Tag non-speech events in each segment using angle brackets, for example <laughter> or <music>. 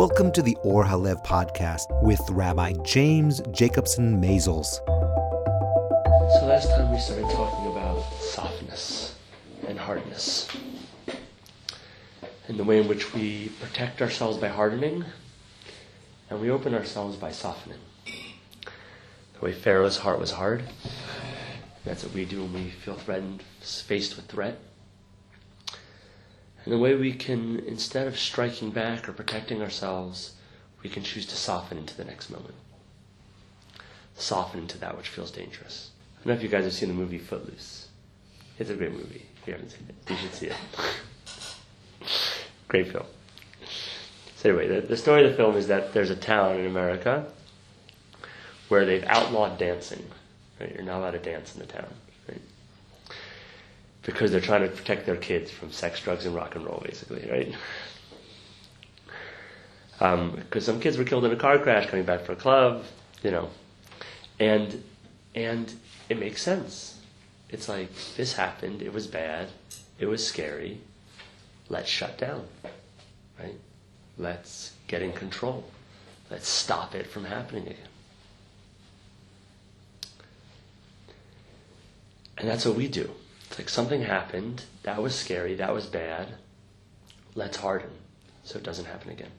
Welcome to the Or Halev podcast with Rabbi James Jacobson Maisels. So last time we started talking about softness and hardness and the way in which we protect ourselves by hardening and we open ourselves by softening. The way Pharaoh's heart was hard, that's what we do when we feel threatened, faced with threat. And the way we can, instead of striking back or protecting ourselves, we can choose to soften into the next moment. Soften into that which feels dangerous. I don't know if you guys have seen the movie Footloose. It's a great movie. If you haven't seen it, you should see it. <laughs> great film. So anyway, the, the story of the film is that there's a town in America where they've outlawed dancing. Right? You're not allowed to dance in the town. Because they're trying to protect their kids from sex, drugs, and rock and roll, basically, right? Because um, some kids were killed in a car crash coming back from a club, you know, and and it makes sense. It's like this happened. It was bad. It was scary. Let's shut down, right? Let's get in control. Let's stop it from happening again. And that's what we do. It's like something happened, that was scary, that was bad. Let's harden so it doesn't happen again.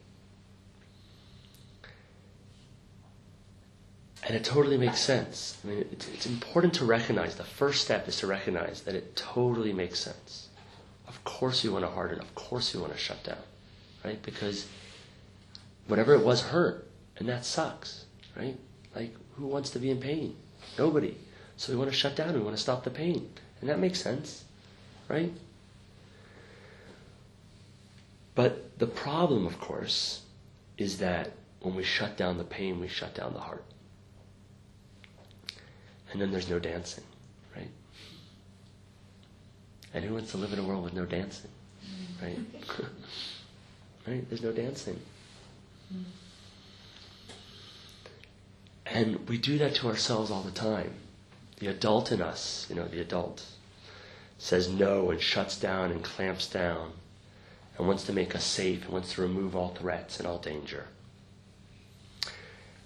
And it totally makes sense. I mean, it's, it's, important to recognize, the first step is to recognize that it totally makes sense. Of course you want to harden, of course you want to shut down, right? Because whatever it was hurt, and that sucks, right? Like, who wants to be in pain? Nobody. So we want to shut down, we want to stop the pain. And that makes sense, right? But the problem, of course, is that when we shut down the pain, we shut down the heart. And then there's no dancing, right? And who wants to live in a world with no dancing, right? <laughs> right? There's no dancing. And we do that to ourselves all the time. The adult in us, you know, the adult, says no and shuts down and clamps down and wants to make us safe and wants to remove all threats and all danger.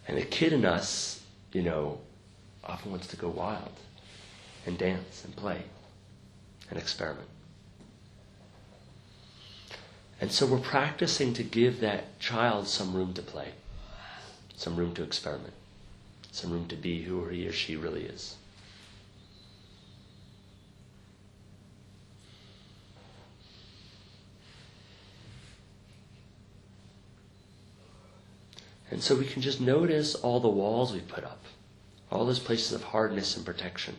And the kid in us, you know, often wants to go wild and dance and play and experiment. And so we're practicing to give that child some room to play, some room to experiment, some room to be who he or she really is. And so we can just notice all the walls we put up, all those places of hardness and protection,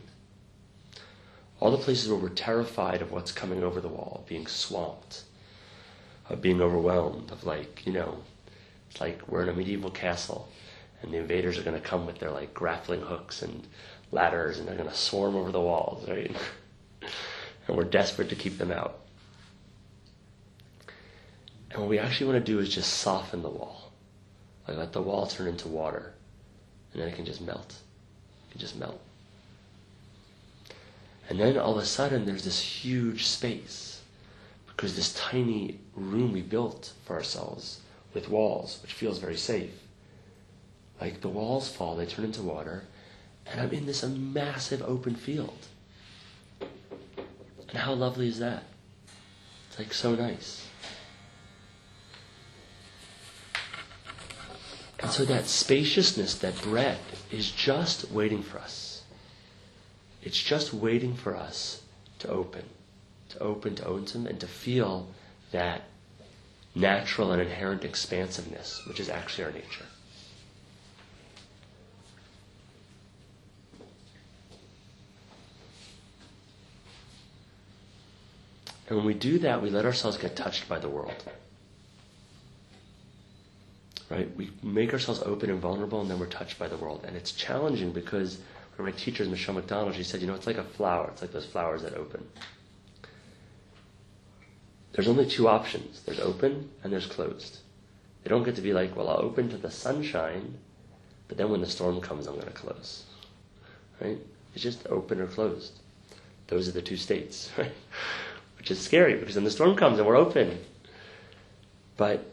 all the places where we're terrified of what's coming over the wall, being swamped, of being overwhelmed, of like, you know, it's like we're in a medieval castle and the invaders are going to come with their like grappling hooks and ladders and they're going to swarm over the walls, right? <laughs> and we're desperate to keep them out. And what we actually want to do is just soften the wall. Like let the wall turn into water, and then it can just melt. It can just melt. And then all of a sudden, there's this huge space because this tiny room we built for ourselves with walls, which feels very safe. Like the walls fall, they turn into water, and I'm in this massive open field. And how lovely is that? It's like so nice. And so that spaciousness, that breadth, is just waiting for us. It's just waiting for us to open, to open, to open, and to feel that natural and inherent expansiveness, which is actually our nature. And when we do that, we let ourselves get touched by the world right? We make ourselves open and vulnerable, and then we're touched by the world. And it's challenging because one of my teachers, Michele McDonald, she said, you know, it's like a flower. It's like those flowers that open. There's only two options. There's open and there's closed. They don't get to be like, well, I'll open to the sunshine, but then when the storm comes, I'm going to close. Right? It's just open or closed. Those are the two states, <laughs> right? which is scary because then the storm comes and we're open. But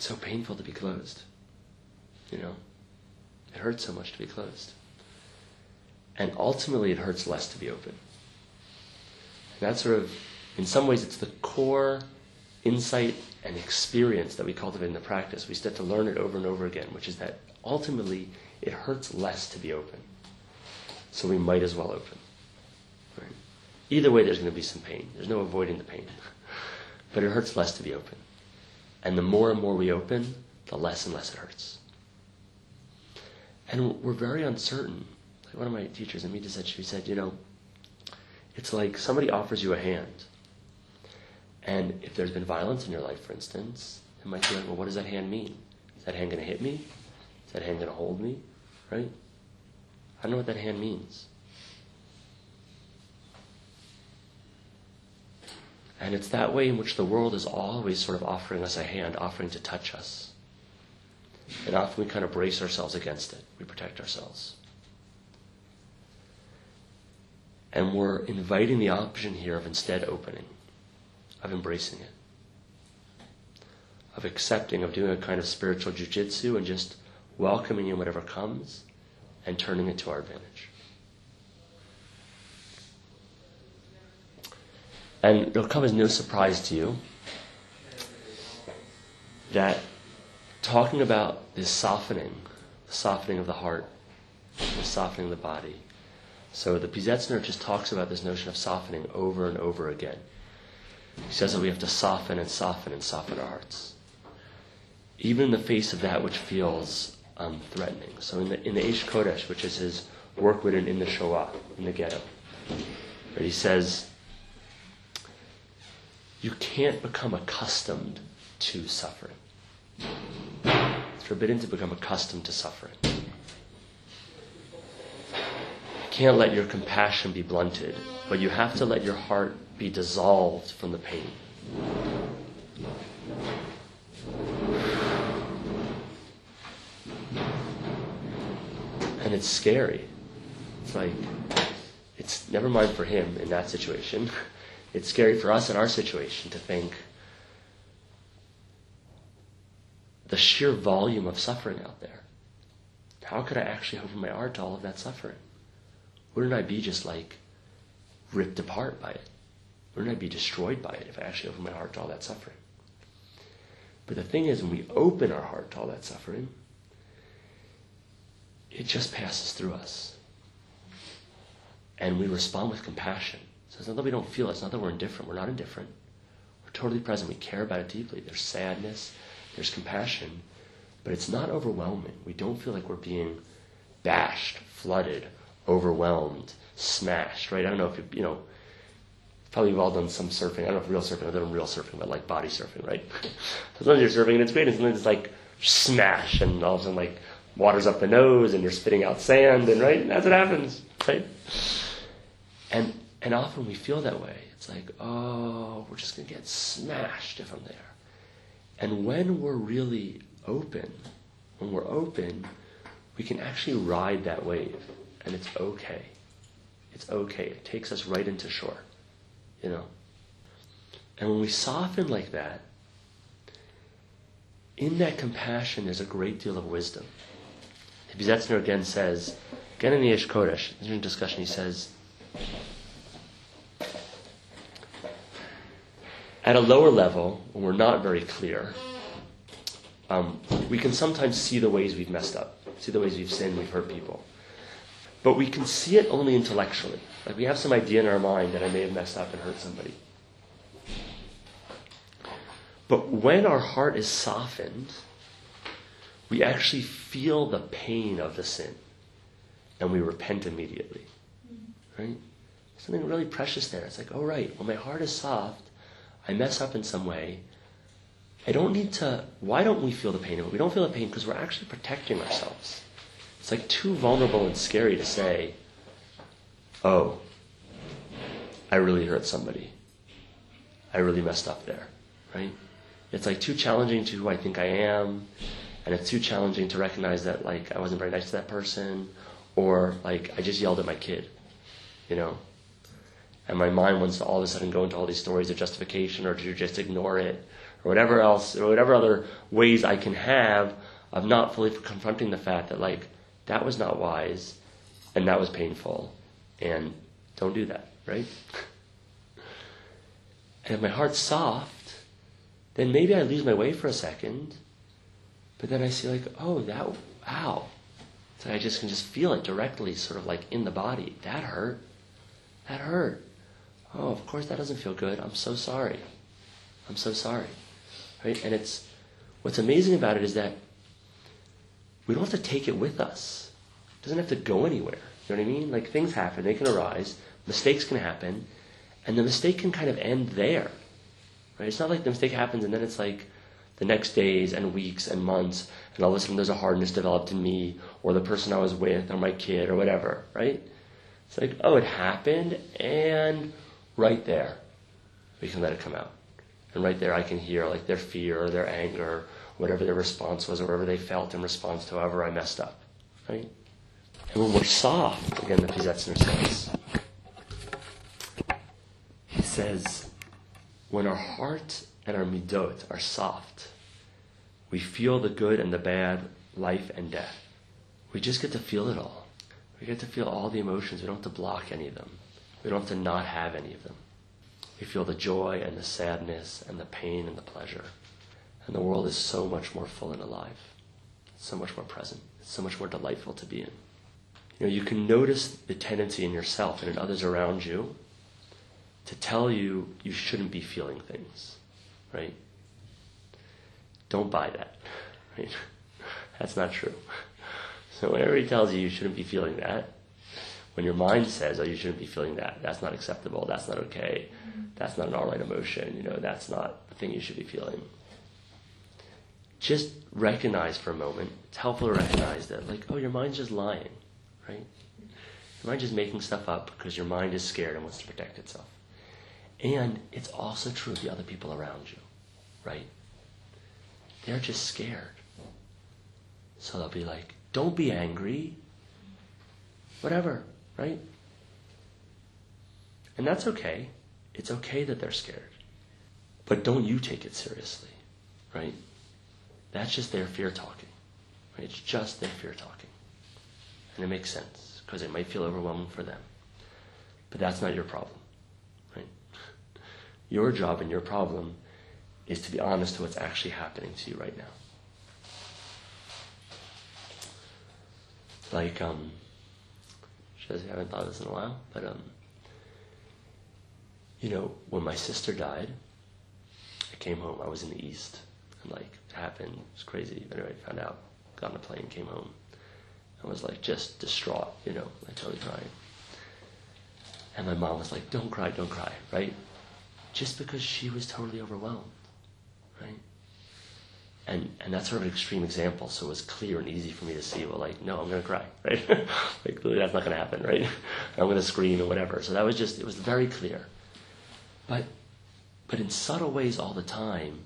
it's so painful to be closed. You know? It hurts so much to be closed. And ultimately, it hurts less to be open. And that's sort of, in some ways, it's the core insight and experience that we cultivate in the practice. We start to learn it over and over again, which is that ultimately it hurts less to be open. So we might as well open. Right? Either way, there's going to be some pain. There's no avoiding the pain. <laughs> but it hurts less to be open. And the more and more we open, the less and less it hurts. And we're very uncertain. Like one of my teachers, Amita said, she said, you know, it's like somebody offers you a hand. And if there's been violence in your life, for instance, it might be like, well, what does that hand mean? Is that hand going to hit me? Is that hand going to hold me? Right? I don't know what that hand means. And it's that way in which the world is always sort of offering us a hand, offering to touch us. And often we kind of brace ourselves against it. We protect ourselves. And we're inviting the option here of instead opening, of embracing it, of accepting, of doing a kind of spiritual jujitsu and just welcoming in whatever comes and turning it to our advantage. And it'll come as no surprise to you that talking about this softening, the softening of the heart, the softening of the body. So the Piasetzner just talks about this notion of softening over and over again. He says that we have to soften and soften and soften our hearts. Even in the face of that which feels um, threatening. So in the, in the Aish Kodesh, which is his work written in the Shoah, in the ghetto, where he says, you can't become accustomed to suffering. It's forbidden to become accustomed to suffering. You can't let your compassion be blunted, but you have to let your heart be dissolved from the pain. And it's scary. It's like, it's never mind for him in that situation. <laughs> It's scary for us in our situation to think the sheer volume of suffering out there. How could I actually open my heart to all of that suffering? Wouldn't I be just like ripped apart by it? Wouldn't I be destroyed by it if I actually opened my heart to all that suffering? But the thing is, when we open our heart to all that suffering, it just passes through us. And we respond with compassion. It's not that we don't feel it, it's not that we're indifferent. We're not indifferent. We're totally present. We care about it deeply. There's sadness, there's compassion, but it's not overwhelming. We don't feel like we're being bashed, flooded, overwhelmed, smashed, right? I don't know if you, you know, probably you've all done some surfing. I don't know if real surfing, I've done real surfing, but like body surfing, right? <laughs> sometimes you're surfing and it's great, and sometimes it's like smash, and all of a sudden like water's up the nose, and you're spitting out sand, and right, that's what happens, right? And and often we feel that way. It's like, oh, we're just gonna get smashed if I'm there. And when we're really open, when we're open, we can actually ride that wave, and it's okay. It's okay. It takes us right into shore, you know. And when we soften like that, in that compassion, there's a great deal of wisdom. Piasetzner again says, again in the Aish Kodesh, in discussion, he says, at a lower level, when we're not very clear, um, we can sometimes see the ways we've messed up, see the ways we've sinned, we've hurt people. But we can see it only intellectually. Like we have some idea in our mind that I may have messed up and hurt somebody. But when our heart is softened, we actually feel the pain of the sin and we repent immediately. Right? Something really precious there. It's like, oh, right, when my heart is soft, I mess up in some way. I don't need to. Why don't we feel the pain of it? We don't feel the pain because we're actually protecting ourselves. It's like too vulnerable and scary to say, oh, I really hurt somebody. I really messed up there, right? It's like too challenging to who I think I am, and it's too challenging to recognize that like I wasn't very nice to that person, or like I just yelled at my kid, you know. And my mind wants to all of a sudden go into all these stories of justification or to just ignore it or whatever else, or whatever other ways I can have of not fully confronting the fact that, like, that was not wise and that was painful. And don't do that, right? <laughs> and if my heart's soft, then maybe I lose my way for a second. But then I see, like, oh, that, wow. So I just can just feel it directly, sort of like in the body. That hurt. That hurt. Oh, of course that doesn't feel good. I'm so sorry. I'm so sorry. Right? And it's what's amazing about it is that we don't have to take it with us. It doesn't have to go anywhere. You know what I mean? Like things happen, they can arise, mistakes can happen, and the mistake can kind of end there. Right? It's not like the mistake happens and then it's like the next days and weeks and months, and all of a sudden there's a hardness developed in me, or the person I was with, or my kid, or whatever, right? It's like, oh, it happened, and right there, we can let it come out. And right there, I can hear like their fear or their anger, whatever their response was, or whatever they felt in response to however I messed up. Right? And when we're soft, again, the Piasetzner says, he says, when our heart and our midot are soft, we feel the good and the bad, life and death. We just get to feel it all. We get to feel all the emotions. We don't have to block any of them. We don't have to not have any of them. We feel the joy and the sadness and the pain and the pleasure. And the world is so much more full and alive. It's so much more present. It's so much more delightful to be in. You know, you can notice the tendency in yourself and in others around you to tell you you shouldn't be feeling things, right? Don't buy that, <laughs> right? That's not true. So whenever he tells you you shouldn't be feeling that, when your mind says, "Oh, you shouldn't be feeling that. That's not acceptable. That's not okay. That's not an all right emotion. You know, that's not the thing you should be feeling." Just recognize for a moment. It's helpful to recognize that, like, oh, your mind's just lying, right? Your mind's just making stuff up because your mind is scared and wants to protect itself. And it's also true of the other people around you, right? They're just scared. So they'll be like, don't be angry. Whatever right? And that's okay. It's okay that they're scared. But don't you take it seriously, right? That's just their fear talking. Right? It's just their fear talking. And it makes sense because it might feel overwhelming for them. But that's not your problem, right? Your job and your problem is to be honest to what's actually happening to you right now. Like, um, says I haven't thought of this in a while, but um, you know, when my sister died, I came home. I was in the east, and like it happened. It was crazy. But anyway, I found out, got on a plane, came home. I was like just distraught, you know, like totally crying. And my mom was like, "Don't cry, don't cry," right? Just because she was totally overwhelmed? And and that's sort of an extreme example. So it was clear and easy for me to see. Well, like, no, I'm to cry, <laughs> right? like, that's not to happen, right? I'm to scream or whatever. So that was just it was very clear. But but in subtle ways all the time,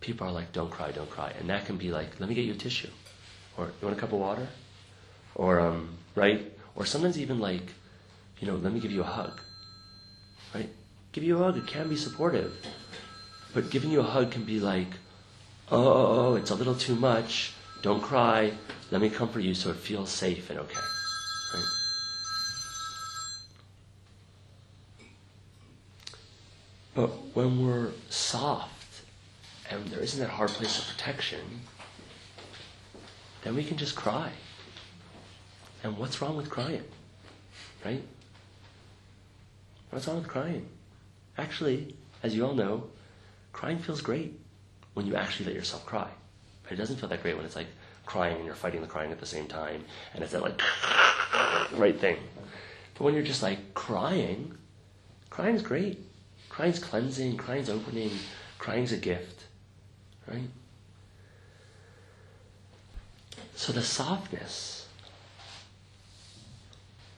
people are like, don't cry, don't cry, and that can be like, let me get you a tissue, or you want a cup of water, or um, right, or sometimes even like, you know, let me give you a hug, right? Give you a hug. It can be supportive, but giving you a hug can be like oh, oh, oh, it's a little too much. Don't cry. Let me comfort you so it feels safe and okay. But when we're soft and there isn't that hard place of protection, then we can just cry. And what's wrong with crying? Right? What's wrong with crying? Actually, as you all know, crying feels great when you actually let yourself cry. But it doesn't feel that great when it's like crying and you're fighting the crying at the same time, and it's that like <laughs> right thing. But when you're just like crying, crying's great. Crying's cleansing, crying's opening, crying's a gift. Right? So the softness,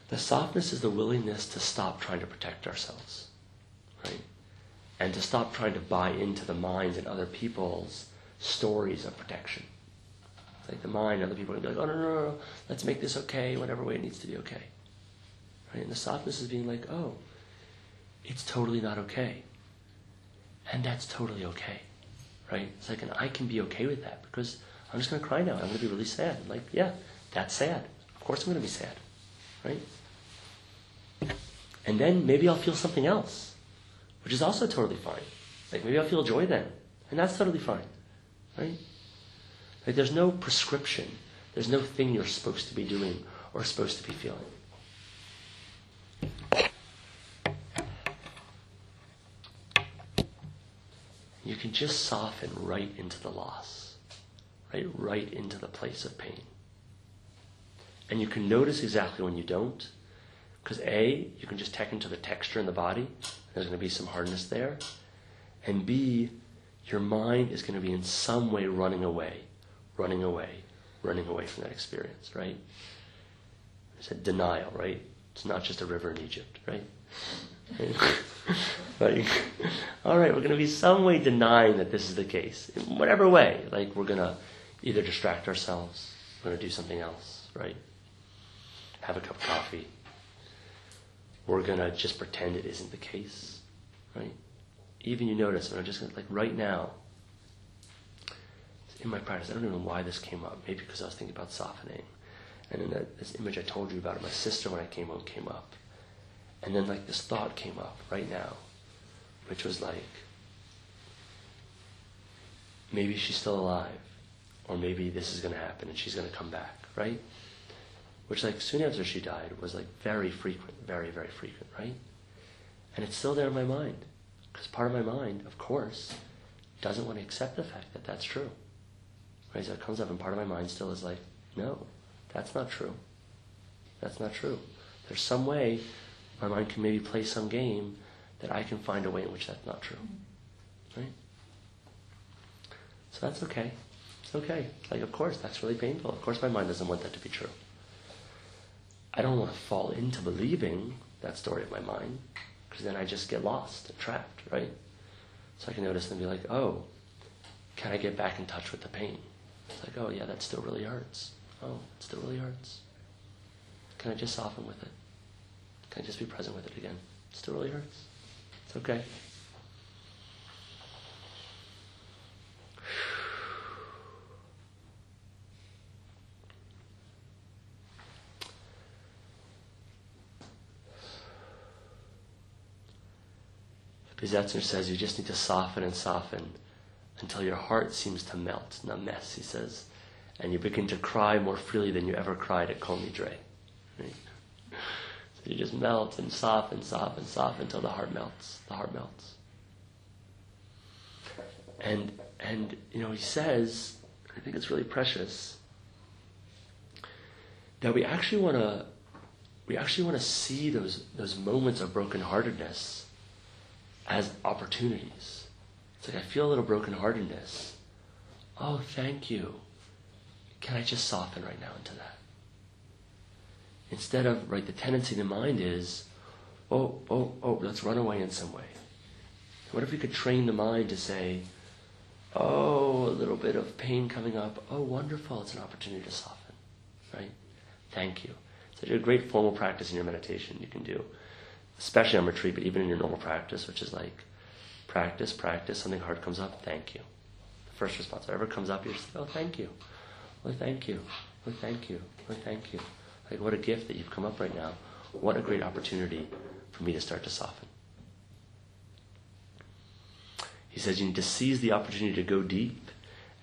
the softness is the willingness to stop trying to protect ourselves. And to stop trying to buy into the minds and other people's stories of protection. It's like the mind, other people are going to be like, oh, no, no, no, let's make this okay, whatever way it needs to be okay. Right? And the softness is being like, oh, it's totally not okay. And that's totally okay, right? It's like, and I can be okay with that because I'm just going to cry now. I'm going to be really sad. Like, yeah, that's sad. Of course I'm going to be sad, right? And then maybe I'll feel something else, which is also totally fine. Like maybe I'll feel joy then, and that's totally fine, right? Like there's no prescription. There's no thing you're supposed to be doing or supposed to be feeling. You can just soften right into the loss, right? Right into the place of pain. And you can notice exactly when you don't, because A, you can just tech into the texture in the body. There's going to be some hardness there. And B, your mind is going to be in some way running away, running away, running away from that experience, right? I said denial, right? It's not just a river in Egypt, right? <laughs> like, all right, we're going to be some way denying that this is the case, in whatever way. Like, we're going to either distract ourselves, we're going to do something else, right? Have a cup of coffee, we're going to just pretend it isn't the case, right? Even you notice, and I'm just gonna, like right now, in my practice, I don't even know why this came up. Maybe because I was thinking about softening. And then that, this image I told you about, my sister when I came home came up. And then like this thought came up right now, which was like, maybe she's still alive, or maybe this is going to happen and she's going to come back, right? Which like soon after she died was like very frequent, very, very frequent, right? And it's still there in my mind. Because part of my mind, of course, doesn't want to accept the fact that that's true. Right? So it comes up and part of my mind still is like, no, that's not true. That's not true. There's some way my mind can maybe play some game that I can find a way in which that's not true. Right? So that's okay. It's okay. Like, of course, that's really painful. Of course, my mind doesn't want that to be true. I don't want to fall into believing that story of my mind because then I just get lost and trapped, right? So I can notice and be like, oh, can I get back in touch with the pain? It's like, oh, yeah, that still really hurts. Oh, it still really hurts. Can I just soften with it? Can I just be present with it again? It still really hurts. It's okay. Piaseczner says you just need to soften and soften until your heart seems to melt, mess, he says, and you begin to cry more freely than you ever cried at Kol Nidre. Right? So you just melt and soften, soften, soften until the heart melts. The heart melts. And and you know, he says, I think it's really precious, that we actually wanna we actually want to see those those moments of brokenheartedness as opportunities. It's like I feel a little brokenheartedness. Oh, thank you. Can I just soften right now into that? Instead of, right, the tendency in the mind is, oh, oh, oh, let's run away in some way. What if we could train the mind to say, oh, a little bit of pain coming up. Oh, wonderful. It's an opportunity to soften, right? Thank you. Such a great formal practice in your meditation you can do especially on retreat, but even in your normal practice, which is like practice, practice, something hard comes up, thank you. The first response, whatever comes up, you're just like, oh, thank you. Oh, thank you. Oh, thank you. Oh, thank you. Like, what a gift that you've come up right now. What a great opportunity for me to start to soften. He says you need to seize the opportunity to go deep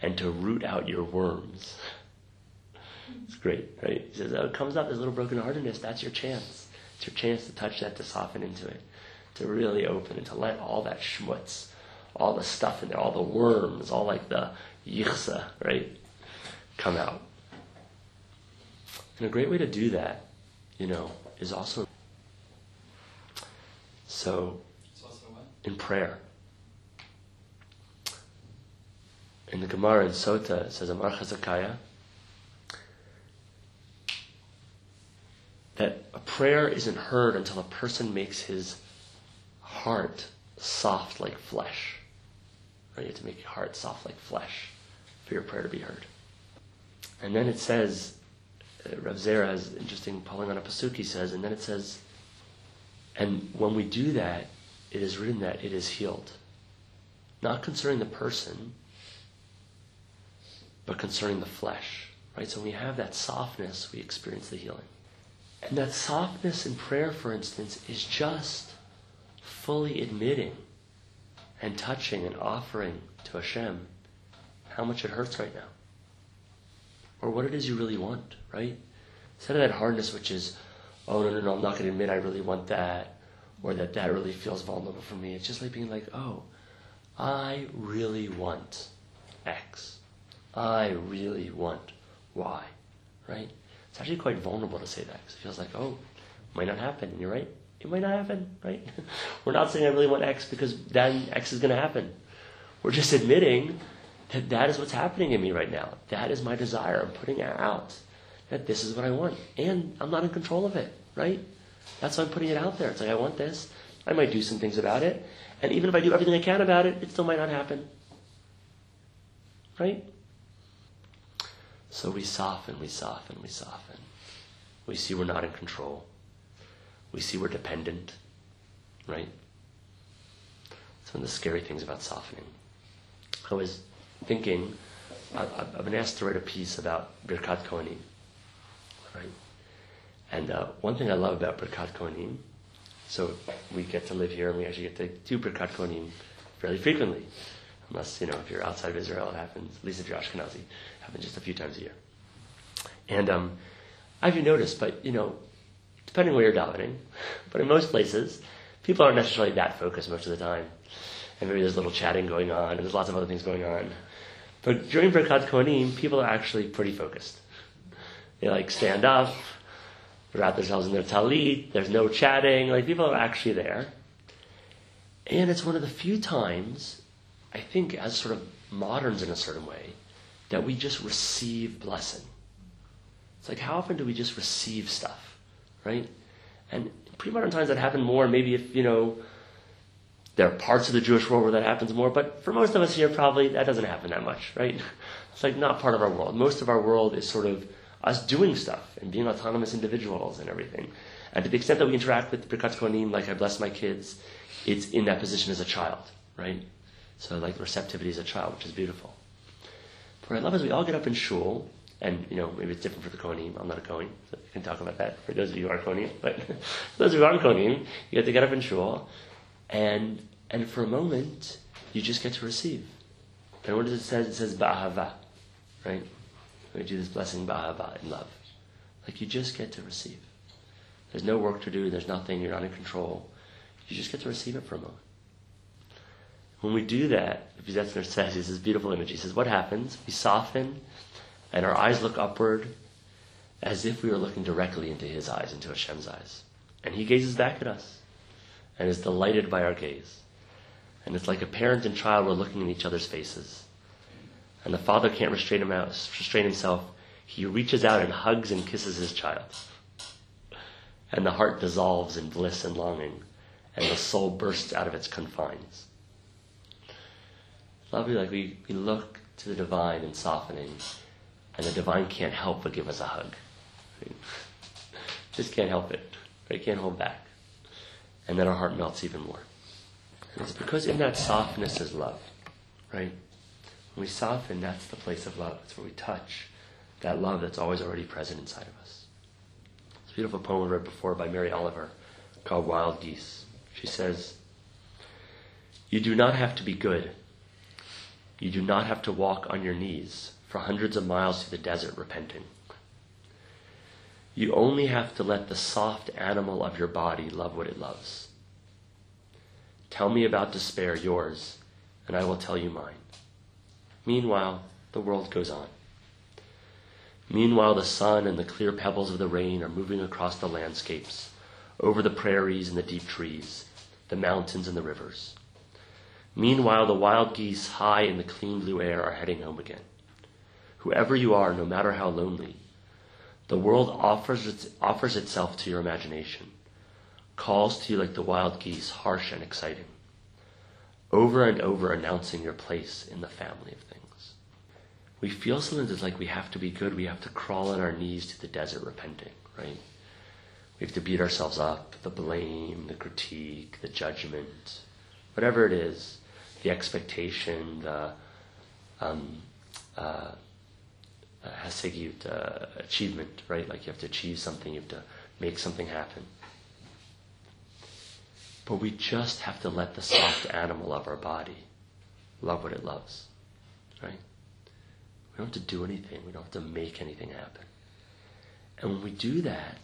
and to root out your worms. <laughs> It's great, right? He says, oh, it comes up, this little brokenheartedness, that's your chance. It's your chance to touch that, to soften into it, to really open it, to let all that schmutz, all the stuff in there, all the worms, all like the yichsa, right, come out. And a great way to do that, you know, is also so in prayer. In the Gemara in Sota, it says Amar Chazakaya, that a prayer isn't heard until a person makes his heart soft like flesh. Right? You have to make your heart soft like flesh for your prayer to be heard. And then it says, uh, Rav Zera has interesting pulling on a pasuk. He says, and then it says, and when we do that, it is written that it is healed. Not concerning the person, but concerning the flesh. Right? So when we have that softness, we experience the healing. And that softness in prayer, for instance, is just fully admitting and touching and offering to Hashem how much it hurts right now. Or what it is you really want, right? Instead of that hardness, which is, oh, no, no, no, I'm not going to admit I really want that, or that that really feels vulnerable for me. It's just like being like, oh, I really want X. I really want Y, right? It's actually quite vulnerable to say that because it feels like, oh, might not happen. And you're right, it might not happen, right? <laughs> We're not saying I really want X because then X is going to happen. We're just admitting that that is what's happening in me right now. That is my desire. I'm putting it out. That this is what I want. And I'm not in control of it, right? That's why I'm putting it out there. It's like, I want this. I might do some things about it. And even if I do everything I can about it, it still might not happen. Right? So we soften, we soften, we soften. We see we're not in control. We see we're dependent. Right? It's one of the scary things about softening. I was thinking, I've been asked to write a piece about Birkat Kohanim. Right? And uh, one thing I love about Birkat Kohanim, so we get to live here and we actually get to do Birkat Kohanim fairly frequently. Unless, you know, if you're outside of Israel, it happens, at least if you're Ashkenazi, happens just a few times a year. And um, I've noticed, but, you know, depending where you're davening, <laughs> but in most places, people aren't necessarily that focused most of the time. And maybe there's a little chatting going on, and there's lots of other things going on. But during Birkat Kohanim, people are actually pretty focused. They like stand up, wrap themselves in their talit, there's no chatting, like people are actually there. And it's one of the few times, I think, as sort of moderns in a certain way, that we just receive blessing. It's like, how often do we just receive stuff, right? And pre-modern times that happened more, maybe if, you know, there are parts of the Jewish world where that happens more, but for most of us here, probably that doesn't happen that much, right? <laughs> It's like not part of our world. Most of our world is sort of us doing stuff and being autonomous individuals and everything. And to the extent that we interact with Birkat Kohanim, like I bless my kids, it's in that position as a child, right? So like receptivity as a child, which is beautiful. What I love is we all get up in shul, and you know maybe it's different for the Kohanim. I'm not a Kohen, so you can talk about that for those of you who are Kohanim. But for <laughs> those of who aren't Kohanim, you have to get up in shul, and and for a moment you just get to receive. And what does it say? It says ba'ahava, right? We do this blessing ba'ahava in love. Like you just get to receive. There's no work to do. There's nothing. You're not in control. You just get to receive it for a moment. When we do that, Zetzner says, this beautiful image. He says, what happens? We soften, and our eyes look upward, as if we were looking directly into His eyes, into Hashem's eyes. And He gazes back at us, and is delighted by our gaze. And it's like a parent and child were looking in each other's faces. And the father can't restrain, him out, restrain himself. He reaches out and hugs and kisses his child. And the heart dissolves in bliss and longing, and the soul bursts out of its confines. Lovely, like we, we look to the divine in softening, and the divine can't help but give us a hug. <laughs> Just can't help it. It can't hold back. And then our heart melts even more. And it's because in that softness is love, right? When we soften, that's the place of love. It's where we touch that love that's always already present inside of us. A beautiful poem I read before by Mary Oliver called Wild Geese. She says, You do not have to be good. You do not have to walk on your knees for hundreds of miles through the desert repenting. You only have to let the soft animal of your body love what it loves. Tell me about despair, yours, and I will tell you mine. Meanwhile, the world goes on. Meanwhile, the sun and the clear pebbles of the rain are moving across the landscapes, over the prairies and the deep trees, the mountains and the rivers. Meanwhile, the wild geese high in the clean blue air are heading home again. Whoever you are, no matter how lonely, the world offers, its, offers itself to your imagination, calls to you like the wild geese, harsh and exciting over and over announcing your place in the family of things. We feel sometimes it's like we have to be good, we have to crawl on our knees to the desert repenting, right? We have to beat ourselves up, the blame, the critique, the judgment, whatever it is, the expectation, the um, uh, uh, achievement, right? Like you have to achieve something, you have to make something happen. But we just have to let the soft animal of our body love what it loves, right? We don't have to do anything. We don't have to make anything happen. And when we do that,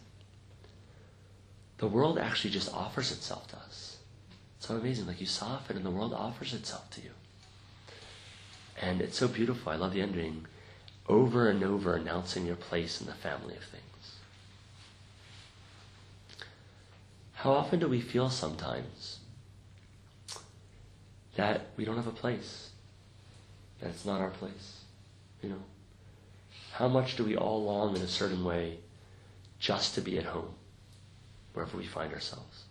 the world actually just offers itself to us. So amazing. Like you soften and the world offers itself to you. And it's so beautiful. I love the ending. Over and over announcing your place in the family of things. How often do we feel sometimes that we don't have a place? That it's not our place? You know? How much do we all long in a certain way just to be at home, wherever we find ourselves?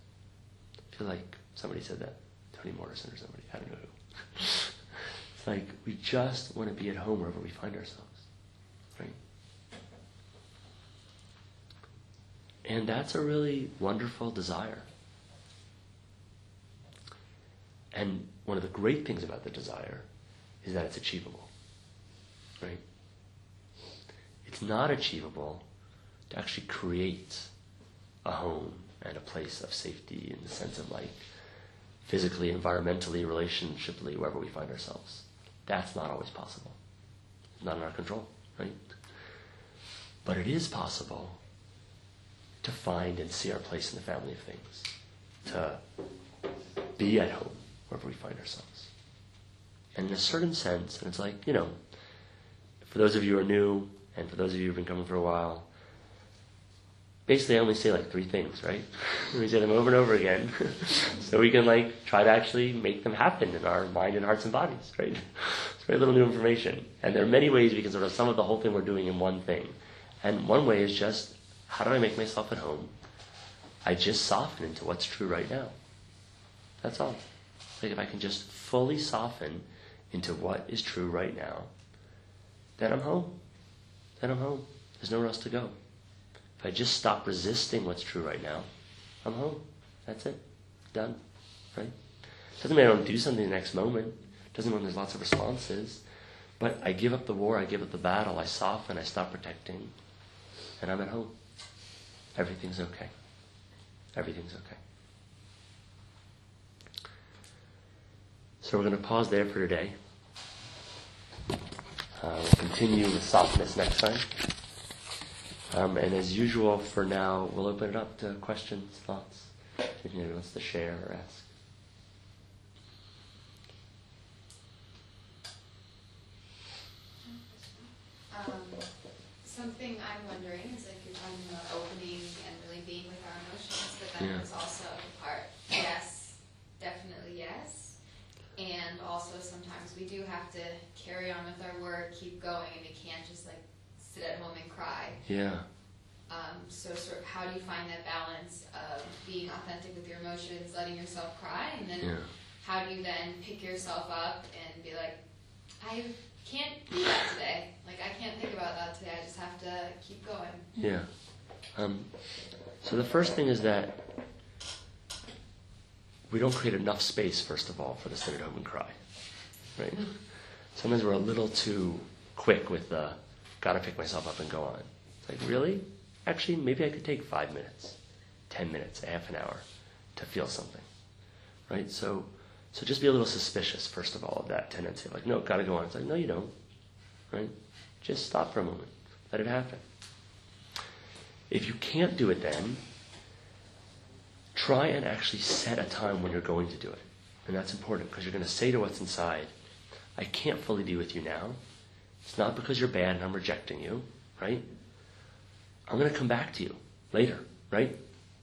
I feel like somebody said that. Toni Morrison or somebody. I don't know who. it's like we just want to be at home wherever we find ourselves. Right? And that's a really wonderful desire. And one of the great things about the desire is that it's achievable. Right? It's not achievable to actually create a home and a place of safety in the sense of like physically, environmentally, relationshiply, wherever we find ourselves. That's not always possible. It's not in our control, right? But it is possible to find and see our place in the family of things, to be at home wherever we find ourselves. And in a certain sense, and it's like, you know, for those of you who are new, and for those of you who've been coming for a while, basically I only say like three things, right? <laughs> we say them over and over again, <laughs> so we can like try to actually make them happen in our mind and hearts and bodies, right? It's <laughs> very little new information, and there are many ways we can sort of sum up the whole thing we're doing in one thing. And one way is just how do I make myself at home? I just soften into what's true right now. That's all. Like if I can just fully soften into what is true right now, then I'm home. Then I'm home. There's nowhere else to go. If I just stop resisting what's true right now, I'm home. That's it. Done. Right? Doesn't mean I don't do something the next moment. Doesn't mean there's lots of responses. But I give up the war, I give up the battle, I soften, I stop protecting, and I'm at home. Everything's okay. Everything's okay. So we're going to pause there for today. Uh, we'll continue with softness next time. Um, and as usual, for now, we'll open it up to questions, thoughts, if anyone wants to share or ask. Um, something I'm wondering is like you're talking about opening and really being with our emotions, but then Yeah. there's also the part, yes, definitely yes. And also sometimes we do have to carry on with our work, keep going, and you can't just like sit at home and cry. Yeah. Um, so sort of how do you find that balance of being authentic with your emotions, letting yourself cry, and then Yeah. how do you then pick yourself up and be like, I can't do that today. Like I can't think about that today. I just have to keep going. Yeah. Um, so the first thing is that we don't create enough space, first of all, for the sit at home and cry. Right? <laughs> Sometimes we're a little too quick with the gotta pick myself up and go on. It's like, really? Actually, maybe I could take five minutes, ten minutes, half an hour to feel something. Right? So so just be a little suspicious, first of all, of that tendency. Like, no, gotta go on. It's like, no, you don't. Right? Just stop for a moment. Let it happen. If you can't do it then, try and actually set a time when you're going to do it. And that's important because you're going to say to what's inside, I can't fully be with you now. It's not because you're bad and I'm rejecting you, right? I'm going to come back to you later, right?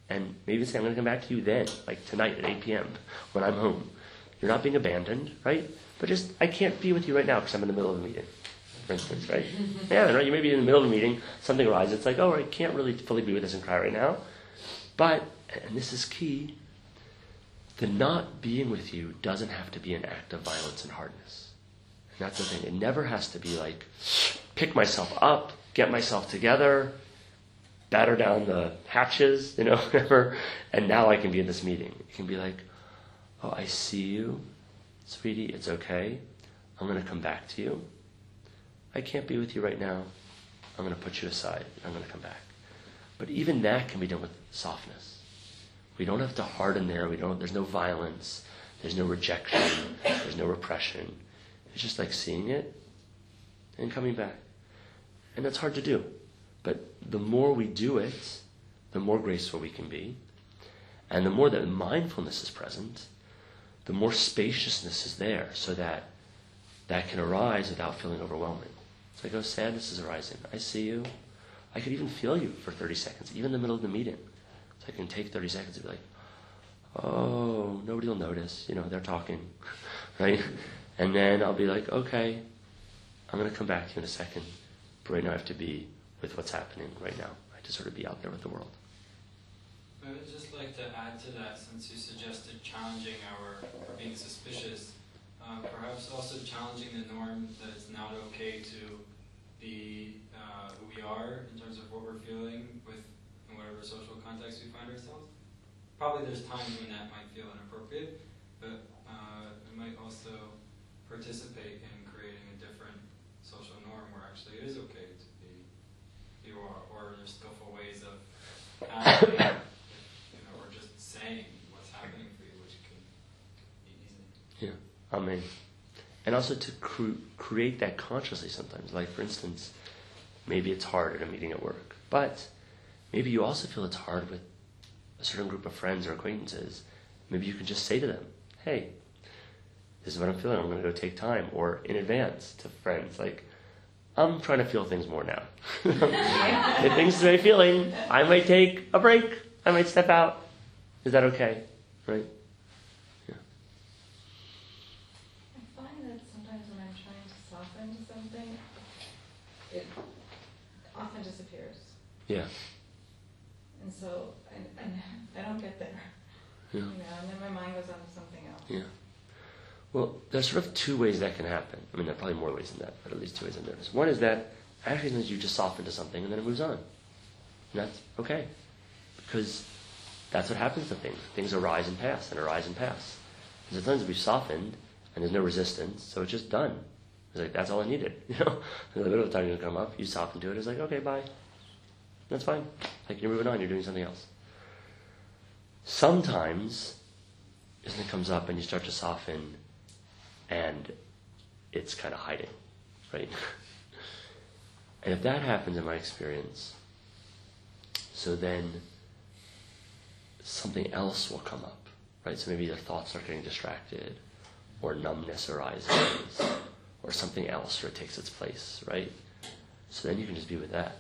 And maybe say, I'm going to come back to you then, like tonight at 8 p.m. when I'm home. You're not being abandoned, right? But just, I can't be with you right now because I'm in the middle of a meeting, for instance, right? <laughs> yeah, right? You may be in the middle of a meeting, something arises, it's like, oh, I can't really fully be with this and cry right now. But, and this is key, the not being with you doesn't have to be an act of violence and hardness. That's the thing. It never has to be like, pick myself up, get myself together, batter down the hatches, <laughs> you know, whatever, and now I can be in this meeting. It can be like, oh, I see you, sweetie, it's okay. I'm going to come back to you. I can't be with you right now. I'm going to put you aside. I'm going to come back. But even that can be done with softness. We don't have to harden there. We don't. There's no violence. There's no rejection. There's no repression. It's just like seeing it and coming back. And that's hard to do. But the more we do it, the more graceful we can be. And the more that mindfulness is present, the more spaciousness is there so that that can arise without feeling overwhelming. It's like, oh, sadness is arising. I see you. I could even feel you for 30 seconds, even in the middle of the meeting. So I can take 30 seconds and be like, oh, nobody will notice. You know, they're talking, <laughs> right? And then I'll be like, okay, I'm going to come back to you in a second. But right now I have to be with what's happening right now. I have to sort of be out there with the world. I would just like to add to that, since you suggested challenging our being suspicious, uh, perhaps also challenging the norm that it's not okay to be uh, who we are in terms of what we're feeling with in whatever social context we find ourselves. Probably there's times when that might feel inappropriate, but uh, it might also participate in creating a different social norm where actually it is okay to be you are, or there's skillful ways of you know, or just saying what's happening for you, which can be easy. Yeah, amen. And also to cr- create that consciously sometimes. Like, for instance, maybe it's hard at a meeting at work, but maybe you also feel it's hard with a certain group of friends or acquaintances. Maybe you can just say to them, hey, this is what I'm feeling. I'm going to go take time. Or in advance to friends, like, I'm trying to feel things more now. <laughs> if things are my feeling, I might take a break. I might step out. Is that okay? Right? Yeah. I find that sometimes when I'm trying to soften to something, it often disappears. Yeah. And so, and I don't get there. Yeah. You know, and then my mind goes on to something else. Yeah. Well, there's sort of two ways that can happen. I mean, there are probably more ways than that, but at least two ways I've noticed. One is that actually sometimes you just soften to something and then it moves on. And that's okay. Because that's what happens to things. Things arise and pass and arise and pass. And sometimes we've softened and there's no resistance, so it's just done. It's like, that's all I needed. <laughs> You know? In the middle of time you come up, you soften to it, it's like, okay, bye. That's fine. Like you're moving on, you're doing something else. Sometimes something comes up and you start to soften and it's kind of hiding, right? and if that happens in my experience, so then something else will come up, right? So maybe the thoughts are getting distracted, or numbness arises, or something else sort of takes its place, right? So then you can just be with that,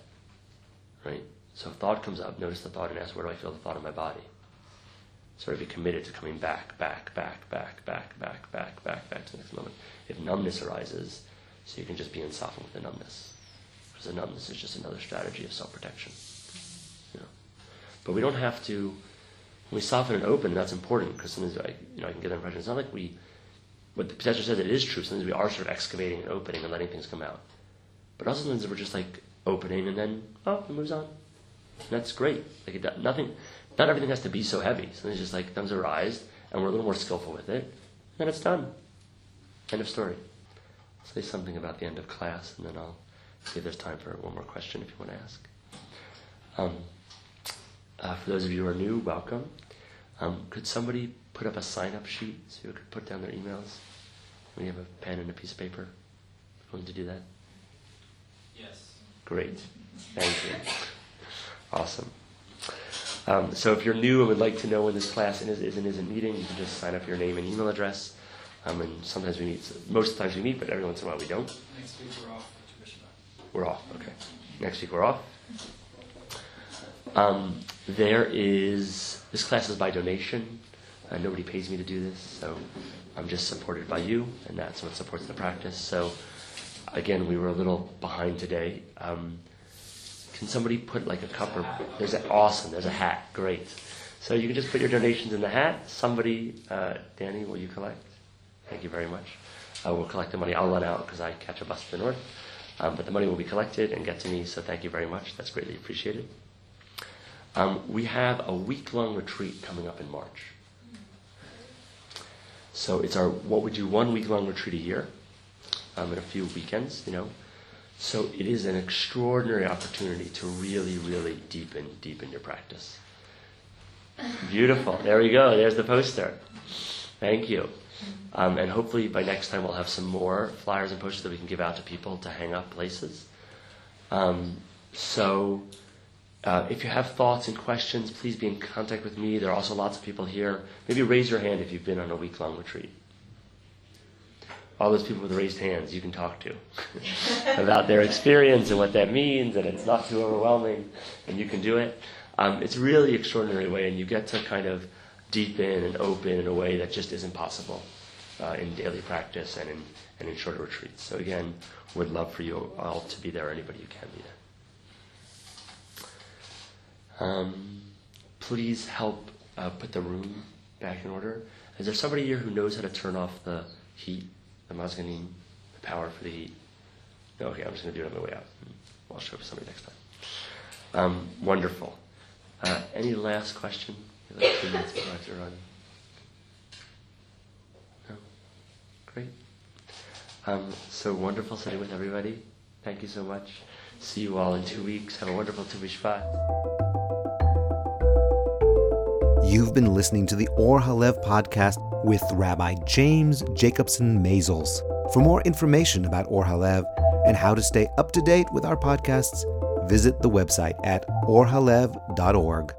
right? So if thought comes up, notice the thought and ask, where do I feel the thought in my body? Sort of be committed to coming back, back, back, back, back, back, to the next moment. If numbness arises, so you can just be in soften with the numbness. Because the numbness is just another strategy of self-protection. You know? But we don't have to, when we soften and open, that's important, because sometimes I, you know, I can get the impression, it's not like we, what the potential says, it is true. Sometimes we are sort of excavating and opening and letting things come out. But also sometimes we're just like opening and then, oh, it moves on. And that's great. Like it, nothing, not everything has to be so heavy. Sometimes just like comes arise, and we're a little more skillful with it, and then it's done. End of story. I'll say something about the end of class, and then I'll see if there's time for one more question if you want to ask. Um, uh, for those of you who are new, welcome. Um, could somebody put up a sign-up sheet so you could put down their emails? We have a pen and a piece of paper, willing to do that? Yes. Great. Thank you. Awesome. Um, so if you're new and would like to know when this class is, is and isn't meeting, you can just sign up your name and email address. Um, and sometimes we meet, most of the times we meet, but every once in a while we don't. Next week we're off We're off, okay. Next week we're off. Um, there is, this class is by donation. Uh, nobody pays me to do this, so I'm just supported by you, and that's what supports the practice. So, again, we were a little behind today. Um, can somebody put like a cup or there's an awesome, there's a hat, great. So you can just put your donations in the hat. Somebody, uh, Danny, will you collect? Thank you very much. Uh, we'll collect the money. I'll run out because I catch a bus to the north. Um, but the money will be collected and get to me, so thank you very much. That's greatly appreciated. Um, we have a week long retreat coming up in March. So it's our what we do one week long retreat a year, um, in a few weekends, you know. So it is an extraordinary opportunity to really, really deepen, deepen your practice. Beautiful. There we go. There's the poster. Thank you. Um, and hopefully by next time we'll have some more flyers and posters that we can give out to people to hang up places. Um, so uh, if you have thoughts and questions, please be in contact with me. There are also lots of people here. Maybe raise your hand if you've been on a week long retreat. All those people with raised hands you can talk to <laughs> about their experience and what that means, and it's not too overwhelming, and you can do it. Um, it's really extraordinary way, and you get to kind of deepen and open in a way that just isn't possible uh, in daily practice and in, and in shorter retreats. So again, would love for you all to be there, anybody who can be there. Um, please help uh, put the room back in order. Is there somebody here who knows how to turn off the heat, the mazganim, the power for the heat? No, okay, I'm just going to do it on my way out. I'll show to somebody next time. Um, wonderful. Uh, any last question? You have like two minutes before I have to run. No? Great. Um, so wonderful sitting with everybody. Thank you so much. See you all in two weeks. Have a wonderful Tu B'Shvat. You've been listening to the Or Halev podcast with Rabbi James Jacobson Maisels. For more information about Or Halev and how to stay up to date with our podcasts, visit the website at orhalev.org.